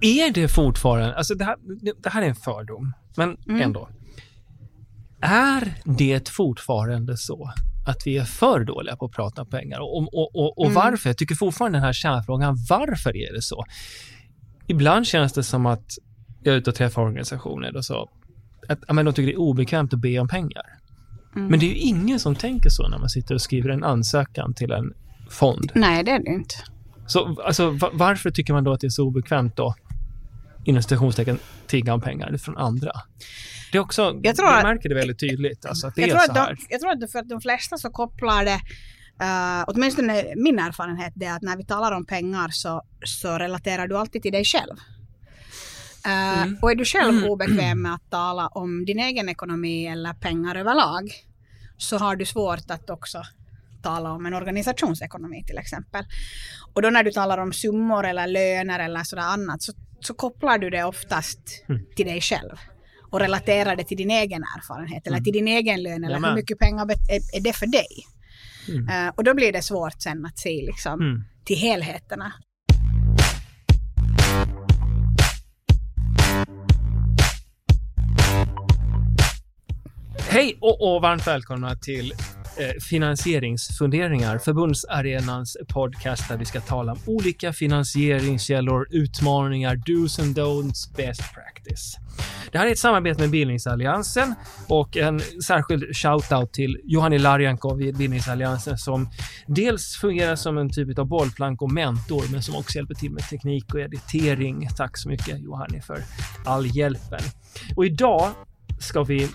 är det fortfarande, alltså det här, det här är en fördom, men mm. ändå. Är det fortfarande så att vi är för dåliga på att prata om pengar? Och, och, och, och mm. varför? Jag tycker fortfarande den här kärnfrågan, varför är det så? Ibland känns det som att jag är ute och träffar organisationer och så, att men de tycker det är obekvämt att be om pengar. Mm. Men det är ju ingen som tänker så när man sitter och skriver en ansökan till en fond. Nej, det är det inte. Så alltså, varför tycker man då att det är så obekvämt då, inom citationstecken, tigga om pengar från andra? Det är också, jag, tror jag märker det väldigt tydligt, alltså, att det är så här. De, jag tror att för att de flesta så kopplar det Uh, åtminstone min erfarenhet är att när vi talar om pengar så, så relaterar du alltid till dig själv. Uh, mm. Och är du själv mm. obekväm med att tala om din egen ekonomi eller pengar överlag så har du svårt att också tala om en organisationsekonomi till exempel. Och då när du talar om summor eller löner eller sådär annat så, så kopplar du det oftast mm. till dig själv och relaterar det till din egen erfarenhet eller till din egen lön eller Jamen. hur mycket pengar är, är det för dig. Mm. Uh, och då blir det svårt sen att se liksom, mm. till helheterna. Hej och, och varmt välkomna till Eh, finansieringsfunderingar, Förbundsarenans podcast där vi ska tala om olika finansieringskällor, utmaningar, dos and don'ts, best practice. Det här är ett samarbete med Bildningsalliansen och en särskild shout-out till Johanni Larjankov vid Bildningsalliansen som dels fungerar som en typ av bollplank och mentor, men som också hjälper till med teknik och editering. Tack så mycket Johanni för all hjälpen. Och idag ska vi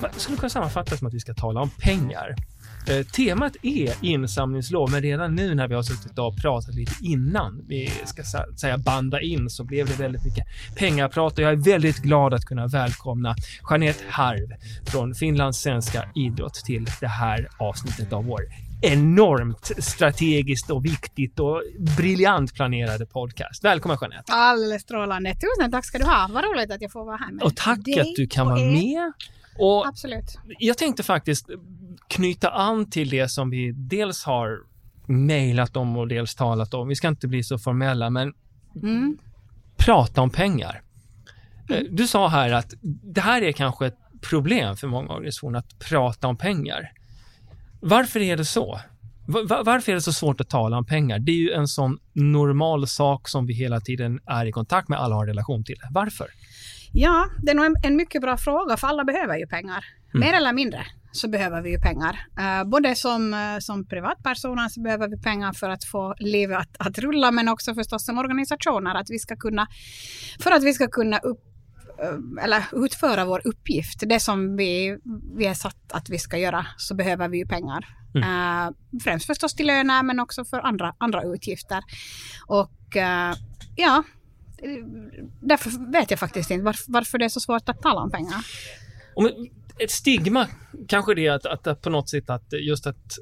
man skulle kunna sammanfatta som att vi ska tala om pengar. Eh, temat är insamlingslov, men redan nu när vi har suttit och pratat lite innan vi ska säga banda in så blev det väldigt mycket pengaprat och jag är väldigt glad att kunna välkomna Jeanette Harv från Finlands svenska idrott till det här avsnittet av vår enormt strategiskt och viktigt och briljant planerade podcast. Välkommen Jeanette! Alldeles strålande! Tusen tack ska du ha! Vad roligt att jag får vara här med Och tack att du kan vara med. Och Absolut. Jag tänkte faktiskt knyta an till det som vi dels har mejlat om och dels talat om. Vi ska inte bli så formella, men mm. prata om pengar. Mm. Du sa här att det här är kanske ett problem för många organisationer att prata om pengar. Varför är det så? Varför är det så svårt att tala om pengar? Det är ju en sån normal sak som vi hela tiden är i kontakt med, alla har relation till. Varför? Ja, det är nog en, en mycket bra fråga, för alla behöver ju pengar. Mm. Mer eller mindre så behöver vi ju pengar. Uh, både som, uh, som privatpersoner så behöver vi pengar för att få livet att, att rulla, men också förstås som organisationer, att vi ska kunna, för att vi ska kunna upp, uh, eller utföra vår uppgift, det som vi, vi är satt att vi ska göra, så behöver vi ju pengar. Mm. främst förstås till löner, men också för andra, andra utgifter. Och ja, därför vet jag faktiskt inte varför, varför det är så svårt att tala om pengar. Om ett stigma kanske det att, att, att på något sätt att just att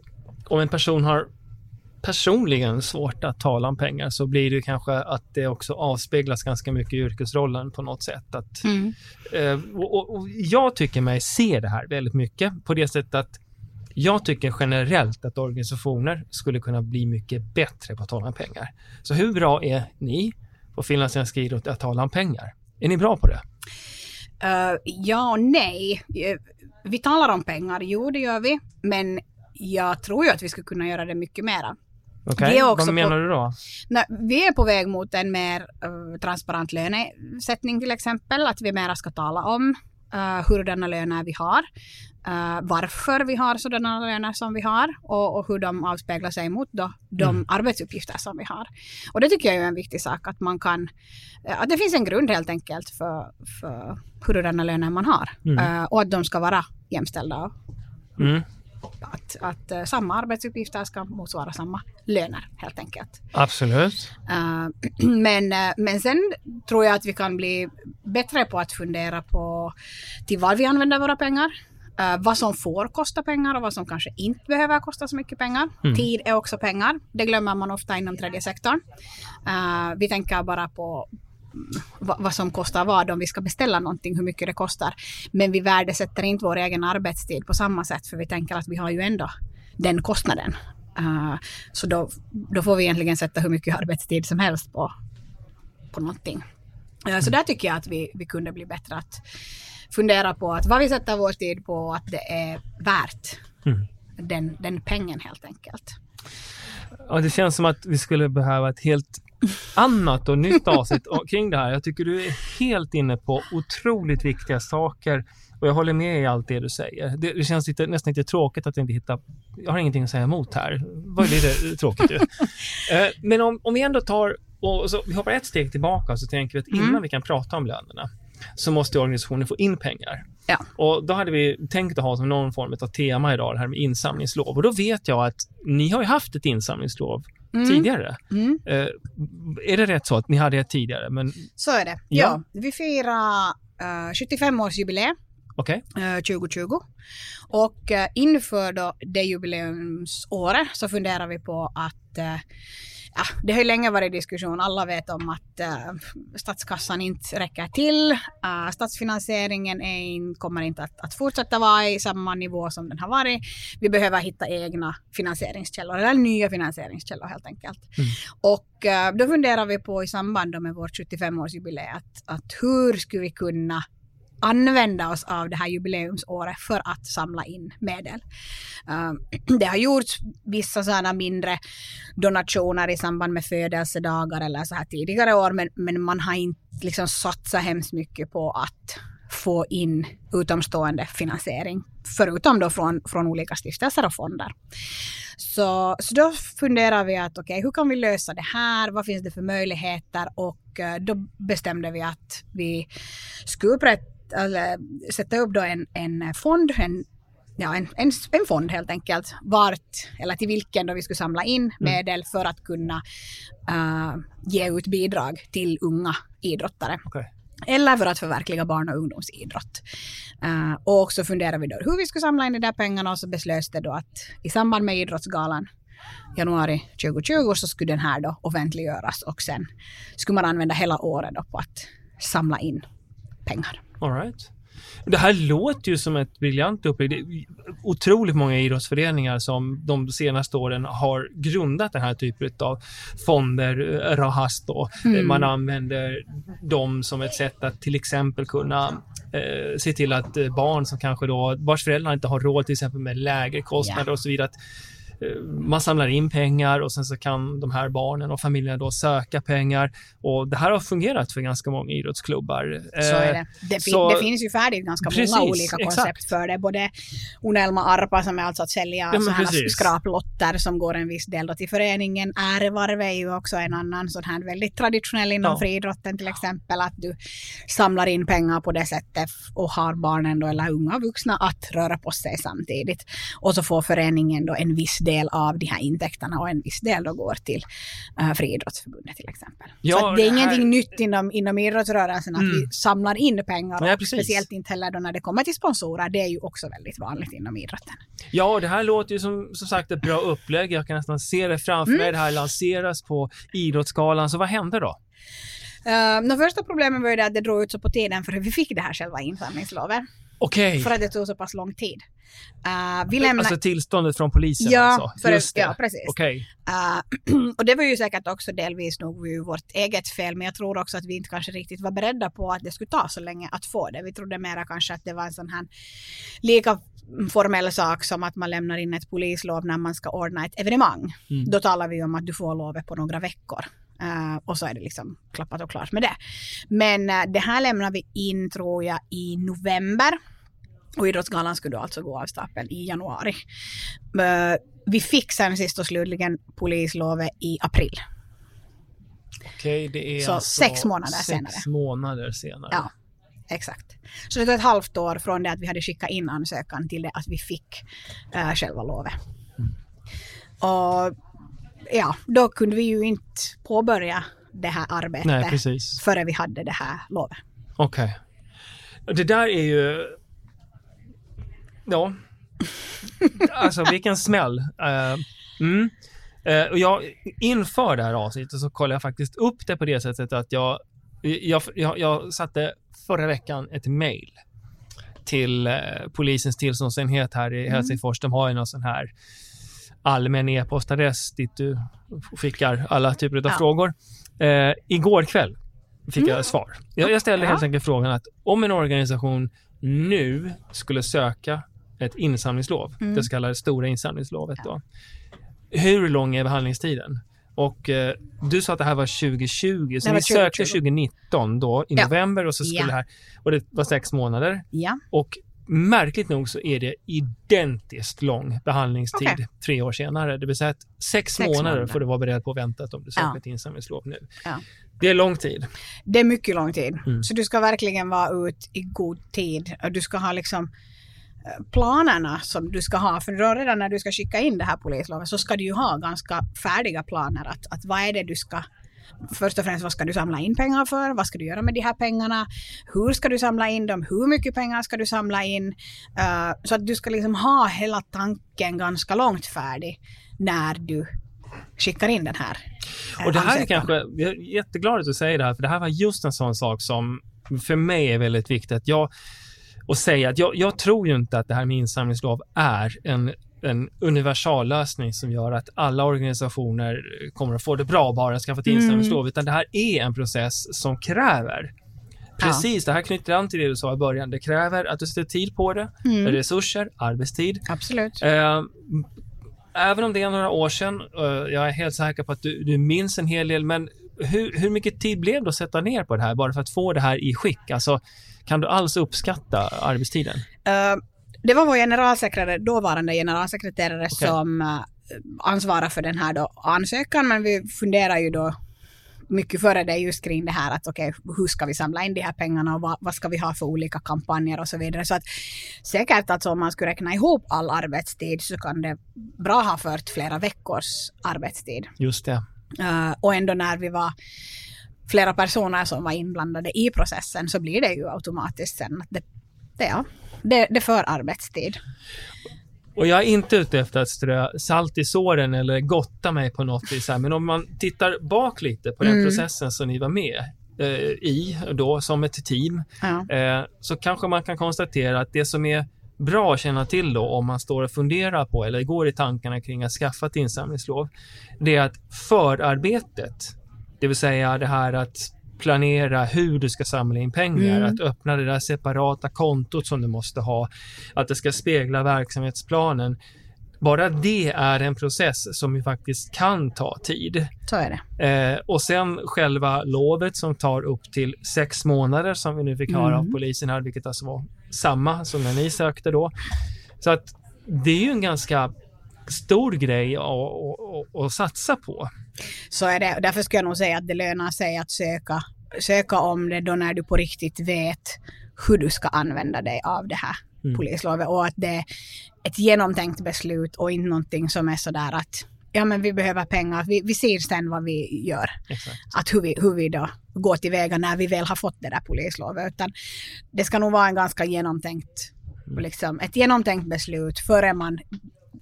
om en person har personligen svårt att tala om pengar så blir det kanske att det också avspeglas ganska mycket i yrkesrollen på något sätt. Att, mm. eh, och, och, jag tycker mig se det här väldigt mycket på det sättet att jag tycker generellt att organisationer skulle kunna bli mycket bättre på att tala om pengar. Så hur bra är ni på finlandssvenska idrott att tala om pengar. Är ni bra på det? Uh, ja och nej. Eh, vi talar om pengar, jo det gör vi. Men jag tror ju att vi skulle kunna göra det mycket mera. Okej, okay. vad menar på, du då? Nej, vi är på väg mot en mer uh, transparent lönesättning till exempel. Att vi mera ska tala om uh, hurdana löner vi har uh, varför vi har sådana löner som vi har och, och hur de avspeglar sig mot då, de mm. arbetsuppgifter som vi har. Och det tycker jag är en viktig sak att man kan, uh, att det finns en grund helt enkelt för, för hurdana löner man har mm. uh, och att de ska vara jämställda. Mm. Att, att uh, samma arbetsuppgifter ska motsvara samma löner helt enkelt. Absolut. Uh, men, uh, men sen tror jag att vi kan bli bättre på att fundera på till vad vi använder våra pengar. Vad som får kosta pengar och vad som kanske inte behöver kosta så mycket pengar. Mm. Tid är också pengar. Det glömmer man ofta inom tredje sektorn. Vi tänker bara på vad som kostar vad om vi ska beställa någonting, hur mycket det kostar. Men vi värdesätter inte vår egen arbetstid på samma sätt för vi tänker att vi har ju ändå den kostnaden. Uh, så då, då får vi egentligen sätta hur mycket arbetstid som helst på, på någonting. Eh, Så där tycker jag att vi, vi kunde bli bättre att fundera på att vad vi sätter vår tid på att det är värt Mm. den, den pengen helt enkelt. Ja, det känns som att vi skulle behöva ett helt annat och nytt avsnitt kring det här. Jag tycker du är helt inne på otroligt viktiga saker och jag håller med i allt det du säger. Det, det känns lite, nästan lite tråkigt att jag inte hittar... Jag har ingenting att säga emot här. Det tråkigt ju. Eh, Men om, om vi ändå tar och så, vi hoppar ett steg tillbaka så tänker vi att innan Mm. vi kan prata om lönerna så måste organisationen få in pengar. Ja. Och då hade vi tänkt att ha som någon form av tema idag, det här med insamlingslov. Och då vet jag att ni har ju haft ett insamlingslov Mm. tidigare. Mm. Eh, är det rätt så att ni hade ett tidigare? Men Så är det. Ja. Ja. vi firar uh, 75-årsjubileum okej. eh, 2020. Och eh, inför då det jubileumsåret så funderar vi på att eh, Ja, det har ju länge varit diskussion. Alla vet om att eh, statskassan inte räcker till. Uh, statsfinansieringen in, kommer inte att, att fortsätta vara i samma nivå som den har varit. Vi behöver hitta egna finansieringskällor, eller nya finansieringskällor helt enkelt. Mm. Och eh, då funderar vi på i samband med vårt 75-årsjubileum att, att hur skulle vi kunna använda oss av det här jubileumsåret för att samla in medel. Ehm, det har gjorts vissa sådana mindre donationer i samband med födelsedagar eller så här tidigare år men, men man har inte liksom satsat hemskt mycket på att få in utomstående finansiering förutom då från, från olika stiftelser och fonder. Så, så då funderar vi att okej, hur kan vi lösa det här? Vad finns det för möjligheter? Och eh, då bestämde vi att vi skulle upprätta, eller, sätta upp då en, en fond, en, ja, en, en, en fond helt enkelt, vart, eller till vilken då vi skulle samla in medel för att kunna eh, ge ut bidrag till unga idrottare. Okej. Eller för att förverkliga barn och ungdomsidrott. Eh, och så funderade vi då hur vi skulle samla in de där pengarna och så beslöts det då att i samband med Idrottsgalan januari 2020 så skulle den här då offentliggöras och sen skulle man använda hela året då på att samla in pengar. All right. Det här låter ju som ett briljant upplägg. Det är otroligt många idrottsföreningar som de senaste åren har grundat den här typen av fonder, eh, Rahas då. Mm. Man använder dem som ett sätt att till exempel kunna eh, se till att eh, barn som kanske då, vars föräldrar inte har råd till exempel med lägre kostnader och så vidare, att man samlar in pengar och sen så kan de här barnen och familjerna då söka pengar. Och det här har fungerat för ganska många idrottsklubbar. Så är Eh, det. Det, fin- så- det finns ju färdigt ganska Precis, många olika exakt. koncept för det. Både Unelma Arpa som är alltså att sälja men så här precis. skraplotter som går en viss del då till föreningen. Ärevarv är ju också en annan sån här väldigt traditionell inom Ja. friidrotten till exempel. Att du samlar in pengar på det sättet och har barnen då eller unga vuxna att röra på sig samtidigt. Och så får föreningen då en viss del av de här intäkterna och en viss del då går till uh, Friidrottsförbundet till exempel. Ja, så det är det här- ingenting nytt inom, inom idrottsrörelsen att Mm. vi samlar in pengar. Och precis. speciellt inte heller då när det kommer till sponsorer. Det är ju också väldigt vanligt inom idrotten. Ja, det här låter ju som, som sagt ett bra upplägg. Jag kan nästan se det framför Mm. mig. Det här lanseras på Idrottsgalan. Så vad hände då? Uh, de första problemen var ju det att det drog ut så på tiden för hur vi fick det här själva insamlingslovet. Okej. För att det tog så pass lång tid. Uh, vi lämnade... Alltså tillståndet från polisen ja, alltså? för, Just det. ja, precis. Okej. Uh, och det var ju säkert också delvis nog vårt eget fel, men jag tror också att vi inte kanske riktigt var beredda på att det skulle ta så länge att få det. Vi trodde mera kanske att det var en sån här lika formell sak som att man lämnar in ett polislov när man ska ordna ett evenemang. Mm. Då talar vi om att du får lovet på några veckor. Uh, och så är det liksom klappat och klart med det. Men uh, det här lämnar vi in tror jag i november. Och Idrottsgalan skulle då alltså gå av stapeln i januari. Uh, vi fick sen sist och slutligen polislovet i april. Okej, det är Så alltså sex månader sex senare. månader senare. Ja. Exakt. Så det tog ett halvt år från det att vi hade skickat in ansökan till det att vi fick uh, själva lovet. Och ja, då kunde vi ju inte påbörja det här arbetet Nej, före vi hade det här lovet. Okej. Det där är ju... Ja. Alltså vilken smäll. Eh, mm. Eh, och jag, inför det här avsnittet så kollade jag faktiskt upp det på det sättet att jag, jag, jag, jag satte förra veckan ett mail till eh, polisens tillståndsenhet här i Helsingfors. De har ju någon sån här allmän e-postadress dit du skickar alla typer av Ja. frågor. Eh, igår kväll fick jag svar. Jag, jag ställde Ja. helt enkelt frågan att om en organisation nu skulle söka ett insamlingslov, Mm. det så kallade stora insamlingslovet då. Hur lång är behandlingstiden? Och eh, du sa att det här var 2020, så Det var ni sökte 2020. 2019 då i Ja. november och så skulle Ja. det här, och det var sex månader. Ja. Och märkligt nog så är det identiskt lång behandlingstid Okej. tre år senare. Det vill säga att sex, Sex månader månader. får du vara beredd på att vänta om du söker Ja. ett insamlingslov nu. Ja. Det är lång tid. Det är mycket lång tid. Mm. Så du ska verkligen vara ut i god tid. Och du ska ha liksom planerna som du ska ha. För då redan när du ska skicka in det här polislovet så ska du ju ha ganska färdiga planer. Att, att vad är det du ska Först och främst vad ska du samla in pengar för? Vad ska du göra med de här pengarna? Hur ska du samla in dem? Hur mycket pengar ska du samla in? Eh, så att du ska liksom ha hela tanken ganska långt färdig när du skickar in den här eh, Och det här är kanske, jag är jätteglad att du säger det här, för det här var just en sån sak som för mig är väldigt viktigt. Att jag, och säga att jag, jag tror ju inte att det här med insamlingslov är en, en universallösning som gör att alla organisationer kommer att få det bra bara skaffa ett Mm. insamlingslov, utan det här är en process som kräver Precis, det här knyter an till det du sa i början. Det kräver att du sätter tid på det, Mm. resurser, arbetstid. Absolut. Eh, även om det är några år sedan, eh, jag är helt säker på att du, du minns en hel del, men hur, hur mycket tid blev det att sätta ner på det här bara för att få det här i skick? Alltså, kan du alls uppskatta arbetstiden? Eh, det var vår generalsekreterare, dåvarande generalsekreterare Okej. som uh, ansvarar för den här då ansökan, men vi funderar ju då mycket före det just kring det här att okej, hur ska vi samla in de här pengarna och vad, vad ska vi ha för olika kampanjer och så vidare. Så att säkert alltså om man skulle räkna ihop all arbetstid så kan det bra ha fört flera veckors arbetstid. Just det. Eh, och ändå när vi var flera personer som var inblandade i processen så blir det ju automatiskt sen att det, det, ja, det, det för arbetstid. Och jag är inte ute efter att strö salt i såren eller gotta mig på något vis här, men om man tittar bak lite på den Mm. processen som ni var med eh, i då som ett team, Ja. eh, så kanske man kan konstatera att det som är bra att känna till då om man står och funderar på eller går i tankarna kring att skaffa ett insamlingslov, det är att förarbetet, det vill säga det här att planera hur du ska samla in pengar, Mm. att öppna det där separata kontot som du måste ha, att det ska spegla verksamhetsplanen. Bara det är en process som ju faktiskt kan ta tid. Så är det. Eh, och sen själva lovet som tar upp till sex månader som vi nu fick höra av Mm. polisen här, vilket alltså var samma som när ni sökte då. Så att det är ju en ganska stor grej att, att, att, att satsa på. Så är det. Därför skulle jag nog säga att det lönar sig att söka, söka om det då när du på riktigt vet hur du ska använda dig av det här Mm. polislovet och att det är ett genomtänkt beslut och inte någonting som är sådär att ja men vi behöver pengar, vi, vi ser sen vad vi gör. Exakt. att hur vi, hur vi då går tillväga när vi väl har fått det där polislovet. Utan det ska nog vara en ganska genomtänkt, Mm. liksom, ett genomtänkt beslut före man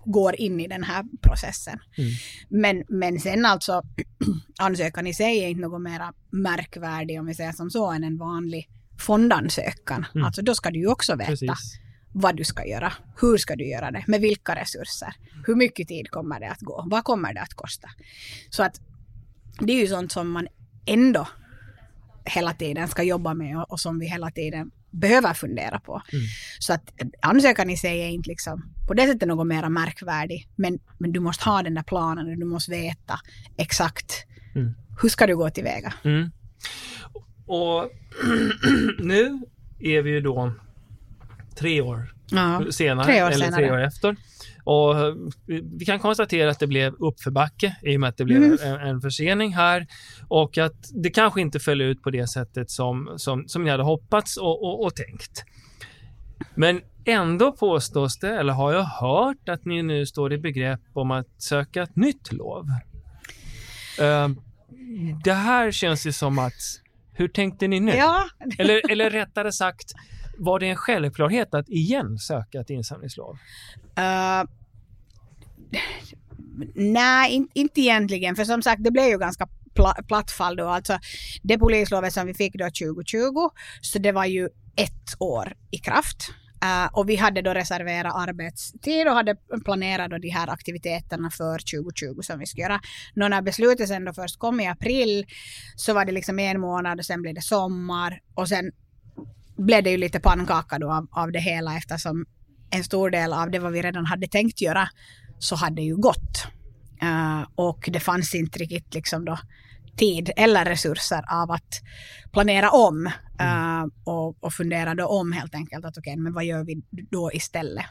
går in i den här processen. Mm. Men, men sen alltså, ansökan i sig är inte något mera märkvärdig om vi säger som så än en vanlig fondansökan. Mm. Alltså då ska du ju också veta Precis. Vad du ska göra. Hur ska du göra det? Med vilka resurser? Hur mycket tid kommer det att gå? Vad kommer det att kosta? Så att det är ju sånt som man ändå hela tiden ska jobba med och, och som vi hela tiden behöver fundera på. Mm. Så att ansökan i sig är inte liksom på det sättet något mer märkvärdig. Men, men du måste ha den där planen och du måste veta exakt Mm. hur ska du gå tillväga. Mm. Och nu är vi ju då tre år Ja. senare, tre år eller senare. tre år efter. Och eh, vi- kan konstatera att det blev uppförbacke i och med att det blev Mm. en, en försening här och att det kanske inte föll ut på det sättet som, som, som ni hade hoppats och, och, och tänkt. Men ändå påstås det, eller har jag hört, att ni nu står i begrepp om att söka ett nytt lov. Eh, det här känns ju som att, hur tänkte ni nu? Ja, Eller, eller rättare sagt, var det en självklarhet att igen söka ett insamlingslov? Uh, nej, in, inte egentligen. För som sagt, det blev ju ganska pla, platt fall då. Alltså, det polislovet som vi fick då 2020, så det var ju ett år i kraft. Uh, och vi hade då reserverat arbetstid och hade planerat då de här aktiviteterna för 2020 som vi skulle göra. Nå när beslutet sen då först kom i april så var det liksom en månad och sen blev det sommar och sen blev det ju lite pannkaka då av, av det hela eftersom en stor del av det vad vi redan hade tänkt göra så hade ju gått. Uh, och det fanns inte riktigt liksom då tid eller resurser av att planera om uh, och, och fundera då om helt enkelt att okej, okay, men vad gör vi då istället?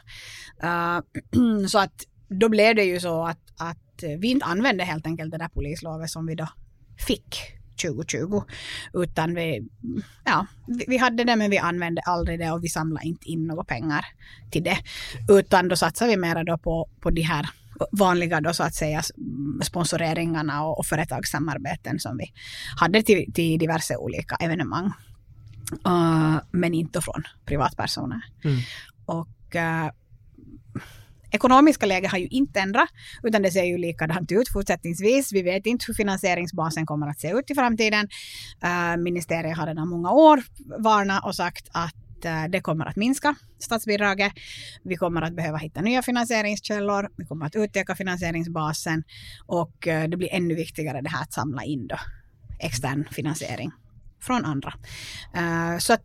Uh, så att då blev det ju så att, att vi inte använde helt enkelt det där polislovet som vi då fick 2020. Utan vi, ja, vi hade det men vi använde aldrig det och vi samlade inte in några pengar till det. Utan då satsade vi mera då på, på de här vanliga då så att säga sponsoreringarna och, och företagssamarbeten som vi hade till, till diverse olika evenemang. Uh, men inte från privatpersoner. Mm. Och uh, ekonomiska läget har ju inte ändrat, utan det ser ju likadant ut fortsättningsvis. Vi vet inte hur finansieringsbasen kommer att se ut i framtiden. Uh, ministeriet har redan många år varnat och sagt att eh, det kommer att minska statsbidraget. Vi kommer att behöva hitta nya finansieringskällor. Vi kommer att utöka finansieringsbasen och eh, det blir ännu viktigare det här att samla in då extern finansiering från andra. så att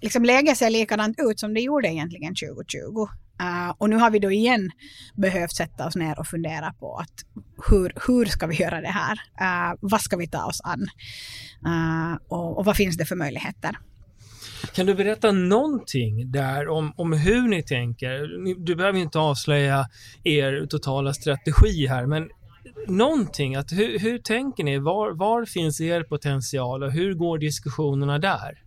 liksom läget ser likadant ut som det gjorde egentligen 2020. Uh, och nu har vi då igen behövt sätta oss ner och fundera på att hur, hur ska vi göra det här? Uh, vad ska vi ta oss an? Uh, och, och, vad finns det för möjligheter? Kan du berätta någonting där om, om hur ni tänker? Du behöver inte avslöja er totala strategi här, men någonting, att hur, hur tänker ni? Var, var finns er potential och hur går diskussionerna där?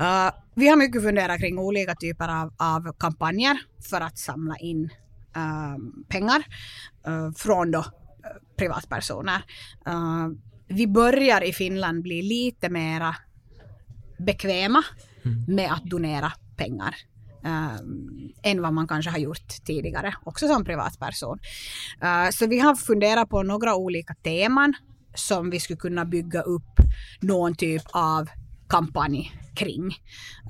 Uh, vi har mycket funderat kring olika typer av, av kampanjer för att samla in uh, pengar uh, från då privatpersoner. vi börjar i Finland bli lite mera bekväma mm. med att donera pengar. Uh, än vad man kanske har gjort tidigare, också som privatperson. Uh, så vi har funderat på några olika teman som vi skulle kunna bygga upp någon typ av kampanj kring.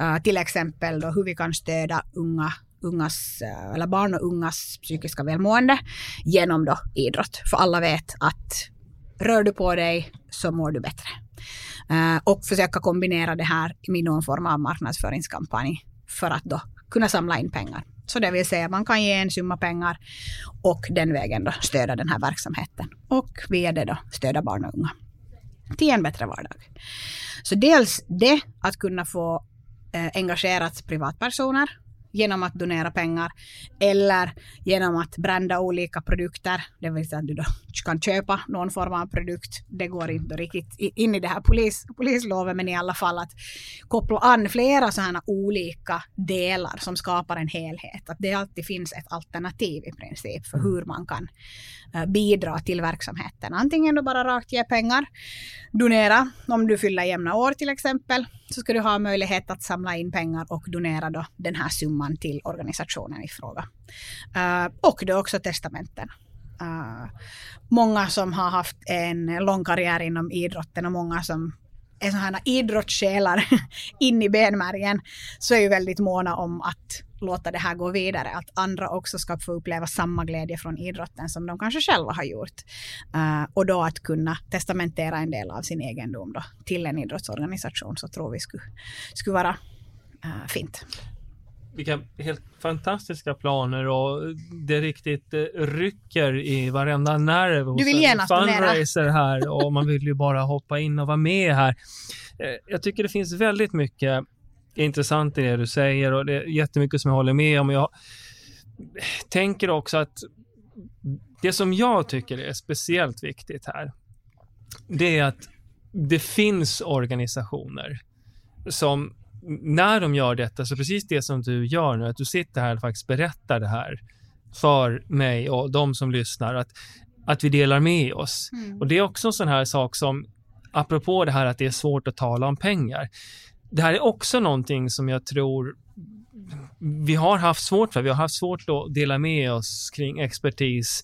Uh, till exempel då hur vi kan stödja unga ungas, äh, eller barn och ungas psykiska välmående genom då idrott. För alla vet att rör du på dig så mår du bättre. Uh, och försöka kombinera det här med någon form av marknadsföringskampanj för att då kunna samla in pengar. Så det vill säga man kan ge en summa pengar och den vägen då stödja den här verksamheten. Och via det då stödja barn och unga till en bättre vardag. Så dels det, att kunna få eh, engagerat privatpersoner genom att donera pengar eller genom att brända olika produkter. Det vill säga att du då kan köpa någon form av produkt. Det går inte riktigt in i det här polis, polislovet men i alla fall att koppla an flera sådana olika delar som skapar en helhet. Att det alltid finns ett alternativ i princip för hur man kan eh, bidra till verksamheten. Antingen då bara rakt ge pengar, donera om du fyller jämna år till exempel så ska du ha möjlighet att samla in pengar och donera då den här summan till organisationen i fråga. Uh, och då också testamenten. Uh, många som har haft en lång karriär inom idrotten och många som är sådana idrottssjälar in i benmärgen så är ju väldigt måna om att låta det här gå vidare. Att andra också ska få uppleva samma glädje från idrotten som de kanske själva har gjort. Uh, och då att kunna testamentera en del av sin egendom då, till en idrottsorganisation så tror vi skulle, skulle vara uh, fint vilka helt fantastiska planer och det riktigt eh, rycker i varenda nerv hos du vill en fundraiser här och man vill ju bara hoppa in och vara med här. Jag tycker det finns väldigt mycket intressant i det du säger och det är jättemycket som jag håller med om. Jag tänker också att det som jag tycker är speciellt viktigt här, det är att det finns organisationer som när de gör detta, så precis det som du gör nu, att du sitter här och faktiskt berättar det här för mig och de som lyssnar, att, att vi delar med oss. Mm. Och det är också en sån här sak som, apropå det här att det är svårt att tala om pengar, det här är också någonting som jag tror vi har haft svårt för. Vi har haft svårt att dela med oss kring expertis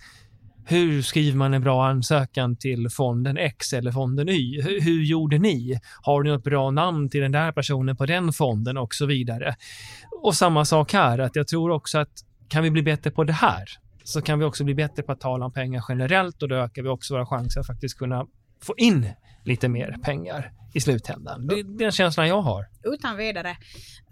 hur skriver man en bra ansökan till fonden X eller fonden Y? Hur, hur gjorde ni? Har ni något bra namn till den där personen på den fonden och så vidare? Och samma sak här, att jag tror också att kan vi bli bättre på det här så kan vi också bli bättre på att tala om pengar generellt och då ökar vi också våra chanser att faktiskt kunna få in lite mer pengar i slutändan. Det är den känslan jag har. Utan vidare.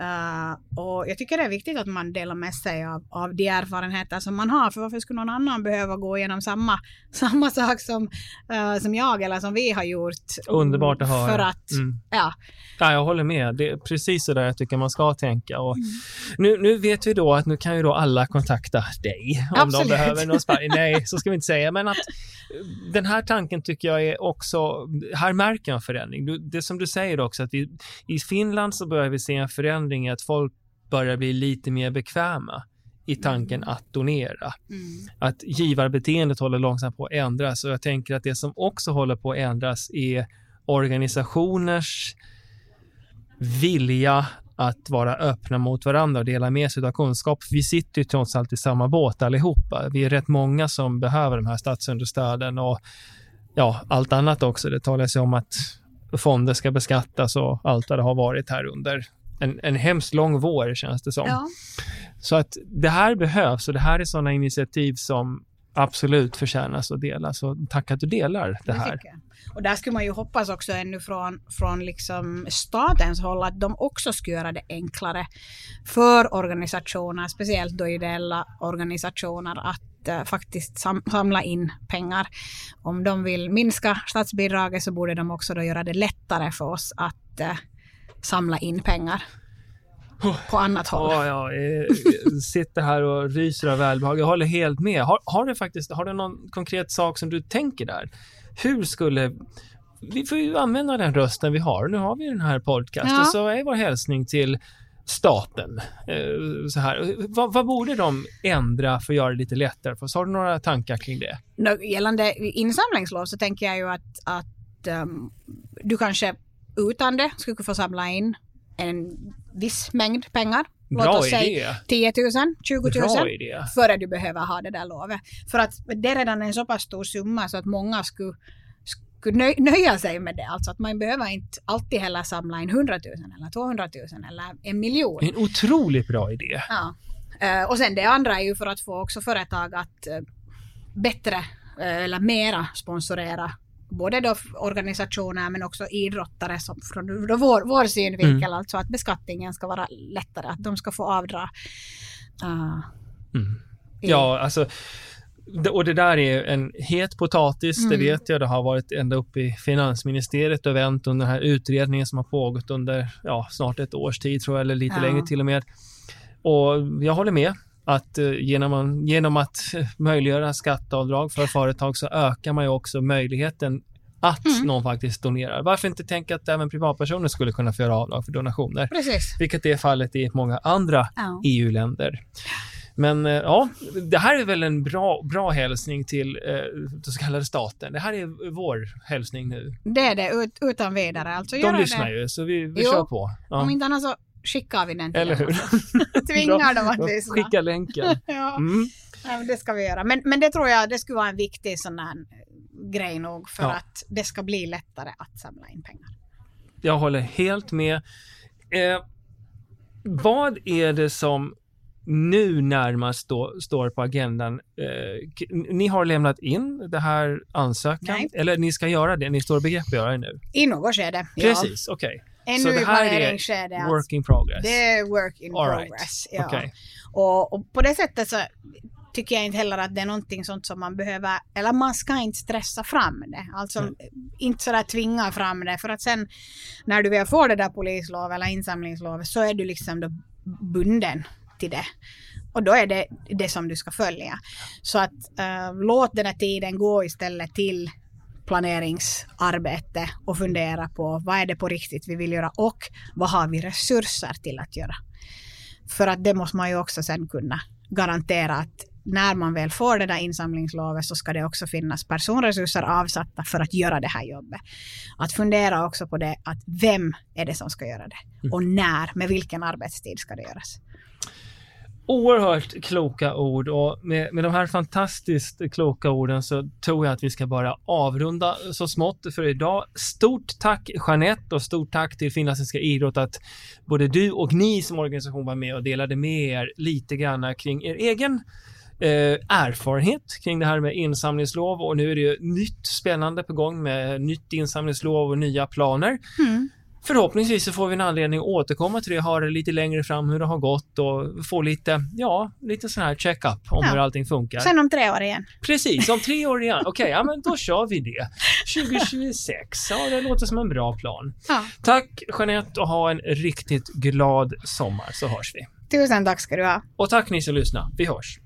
Uh, och jag tycker det är viktigt att man delar med sig av, av de erfarenheter som man har. För varför skulle någon annan behöva gå igenom samma, samma sak som, uh, som jag eller som vi har gjort? Underbart att höra. För att, mm. ja. ja. Jag håller med. Det är precis så där jag tycker man ska tänka. Och mm. nu, nu vet vi då att nu kan ju då alla kontakta dig om Absolut. de behöver någon sparring. Nej, så ska vi inte säga. Men att den här tanken tycker jag är också, här märker jag en förändring. Det som du säger också, att i, i Finland så börjar vi se en förändring i att folk börjar bli lite mer bekväma i tanken mm. att donera. Mm. Att givarbeteendet håller långsamt på att ändras och jag tänker att det som också håller på att ändras är organisationers vilja att vara öppna mot varandra och dela med sig av kunskap. Vi sitter ju trots allt i samma båt allihopa. Vi är rätt många som behöver de här statsunderstöden och ja, allt annat också. Det talas ju om att fonder ska beskattas och allt vad det har varit här under en, en hemskt lång vår känns det som. Ja. Så att det här behövs och det här är sådana initiativ som absolut förtjänas att delas. Så tack att du delar det här. Och där skulle man ju hoppas också ännu från, från liksom statens håll att de också skulle göra det enklare för organisationer, speciellt då ideella organisationer, att uh, faktiskt sam samla in pengar. Om de vill minska statsbidraget så borde de också då göra det lättare för oss att uh, samla in pengar på annat håll. Ja, jag sitter här och ryser av välbehag. Jag håller helt med. Har, har, du faktiskt, har du någon konkret sak som du tänker där? Hur skulle vi får ju använda den rösten vi har. Nu har vi den här podcasten, ja. så är vår hälsning till staten. Eh, så här. Vad, vad, borde de ändra för att göra det lite lättare för oss? Har du några tankar kring det? Gällande insamlingslov så tänker jag ju att, att um, du kanske utan det skulle få samla in en viss mängd pengar. Låt oss säga 10 000, 20 000 före du behöver ha det där lovet. För att det är redan en så pass stor summa så att många skulle, skulle nöja sig med det. Alltså att man behöver inte alltid heller samla in 100 000 eller 200 000 eller en miljon. En otroligt bra idé. Ja. Uh, och sen det andra är ju för att få också företag att uh, bättre uh, eller mera sponsorera både då organisationer men också idrottare som från då vår, vår synvinkel, mm. alltså att beskattningen ska vara lättare, att de ska få avdra. Uh, mm. Ja, alltså och det där är en het potatis, mm. det vet jag. Det har varit ända upp i finansministeriet och vänt under den här utredningen som har pågått under ja, snart ett års tid tror jag, eller lite ja. längre till och med. Och jag håller med att eh, genom, genom att möjliggöra skatteavdrag för företag så ökar man ju också möjligheten att mm. någon faktiskt donerar. Varför inte tänka att även privatpersoner skulle kunna få göra avdrag för donationer? Precis. Vilket är fallet i många andra ja. EU-länder. Men eh, ja, det här är väl en bra, bra hälsning till eh, den så kallade staten. Det här är vår hälsning nu. Det är det, ut, utan vidare. Alltså, De lyssnar det. ju, så vi, vi kör på. Ja. Om inte annat så skickar vi den till Eller hur? Tvingar dem att lyssna. Skicka länken. ja. Mm. ja det ska vi göra. Men, men det tror jag det skulle vara en viktig sån här grej nog för ja. att det ska bli lättare att samla in pengar. Jag håller helt med. Eh, vad är det som nu närmast då, står på agendan. Eh, ni har lämnat in det här ansökan, Nej. eller ni ska göra det, ni står i begrepp att göra det nu? I något skede, ja. Precis, okej. Okay. Ännu i planeringsskede. Work alltså. in progress? Det är work in All progress. Right. Ja. Okay. Och, och, på det sättet så tycker jag inte heller att det är någonting sånt som man behöver, eller man ska inte stressa fram det. Alltså mm. inte sådär tvinga fram det för att sen när du väl får det där polislovet eller insamlingslovet så är du liksom då bunden till det. Och då är det det som du ska följa. Så att uh, låt den här tiden gå istället till planeringsarbete och fundera på vad är det på riktigt vi vill göra och vad har vi resurser till att göra. För att det måste man ju också sen kunna garantera att när man väl får det där insamlingslovet så ska det också finnas personresurser avsatta för att göra det här jobbet. Att fundera också på det att vem är det som ska göra det mm. och när, med vilken arbetstid ska det göras. Oerhört kloka ord och med, med de här fantastiskt kloka orden så tror jag att vi ska bara avrunda så smått för idag. Stort tack Jeanette och stort tack till Finlandssvenska idrott att både du och ni som organisation var med och delade med er lite grann kring er egen eh, erfarenhet kring det här med insamlingslov och nu är det ju nytt spännande på gång med nytt insamlingslov och nya planer. Mm. Förhoppningsvis så får vi en anledning att återkomma till det, höra lite längre fram hur det har gått och få lite, ja, lite sån här check-up om Ja. hur allting funkar. Sen om tre år igen. Precis, om tre år igen. Okej, ja men då kör vi det. 2026, ja det låter som en bra plan. Ja. Tack Jeanette och ha en riktigt glad sommar så hörs vi. Tusen tack ska du ha. Och tack ni som lyssnar, vi hörs.